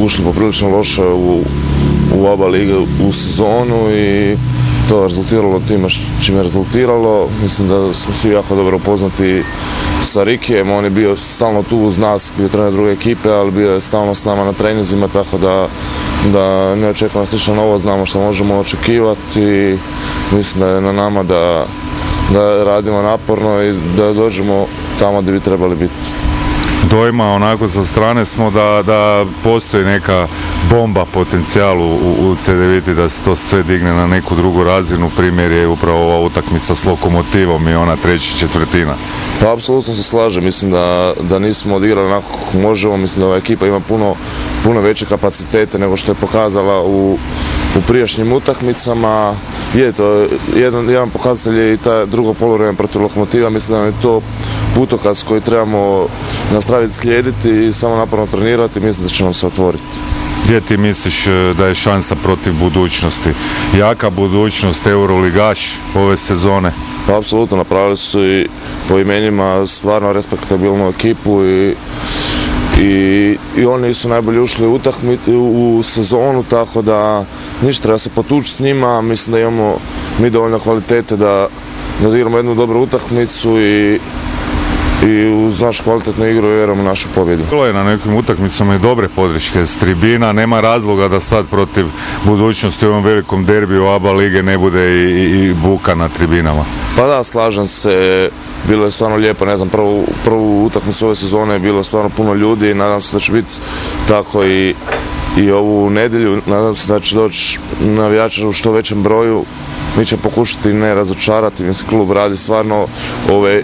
ušli poprilično loše u, u oba lige u sezonu i to je rezultiralo time čime je rezultiralo. Mislim da smo svi jako dobro upoznati sa Rikijem, on je bio stalno tu uz nas, bio trener druge ekipe, ali bio je stalno s nama na trenizima, tako da, da ne očekujemo slično novo, znamo što možemo očekivati. Mislim da je na nama da, da radimo naporno i da dođemo tamo gdje bi trebali biti dojma onako sa strane smo da, da postoji neka bomba potencijal u, u CDViti da se to sve digne na neku drugu razinu. Primjer je upravo ova utakmica s lokomotivom i ona treća četvrtina. Pa apsolutno se slažem, mislim da, da nismo odigrali onako kako možemo, mislim da ova ekipa ima puno, puno veće kapacitete nego što je pokazala u, u prijašnjim utakmicama. Je to jedan, jedan pokazatelj je i ta drugo polovreme protiv lokomotiva, mislim da je to putokaz koji trebamo nastaviti slijediti i samo naporno trenirati, mislim da će nam se otvoriti. Gdje ti misliš e, da je šansa protiv budućnosti? Jaka budućnost Euroligaš ove sezone? Pa apsolutno napravili su i po imenima stvarno respektabilnu ekipu i i, i oni su najbolje ušli u, u sezonu, tako da ništa treba se potući s njima, mislim da imamo mi dovoljno kvalitete da, da odigramo jednu dobru utakmicu i i uz našu kvalitetnu igru vjerujemo našu pobjedu. Bilo je na nekim utakmicama i dobre podrške s tribina, nema razloga da sad protiv budućnosti u ovom velikom derbiju ABA lige ne bude i, i, buka na tribinama. Pa da, slažem se, bilo je stvarno lijepo, ne znam, prvu, prvu utakmicu ove sezone je bilo stvarno puno ljudi. I nadam se da će biti tako i, i ovu nedjelju, nadam se da će doći navijača u što većem broju, mi ćemo pokušati ne razočarati, mislim klub radi stvarno ove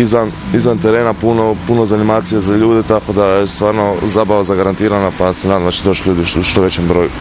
izvan, izvan terena puno, puno zanimacija za ljude, tako da je stvarno zabava zagarantirana, pa se nadam da će doći ljudi u što većem broju.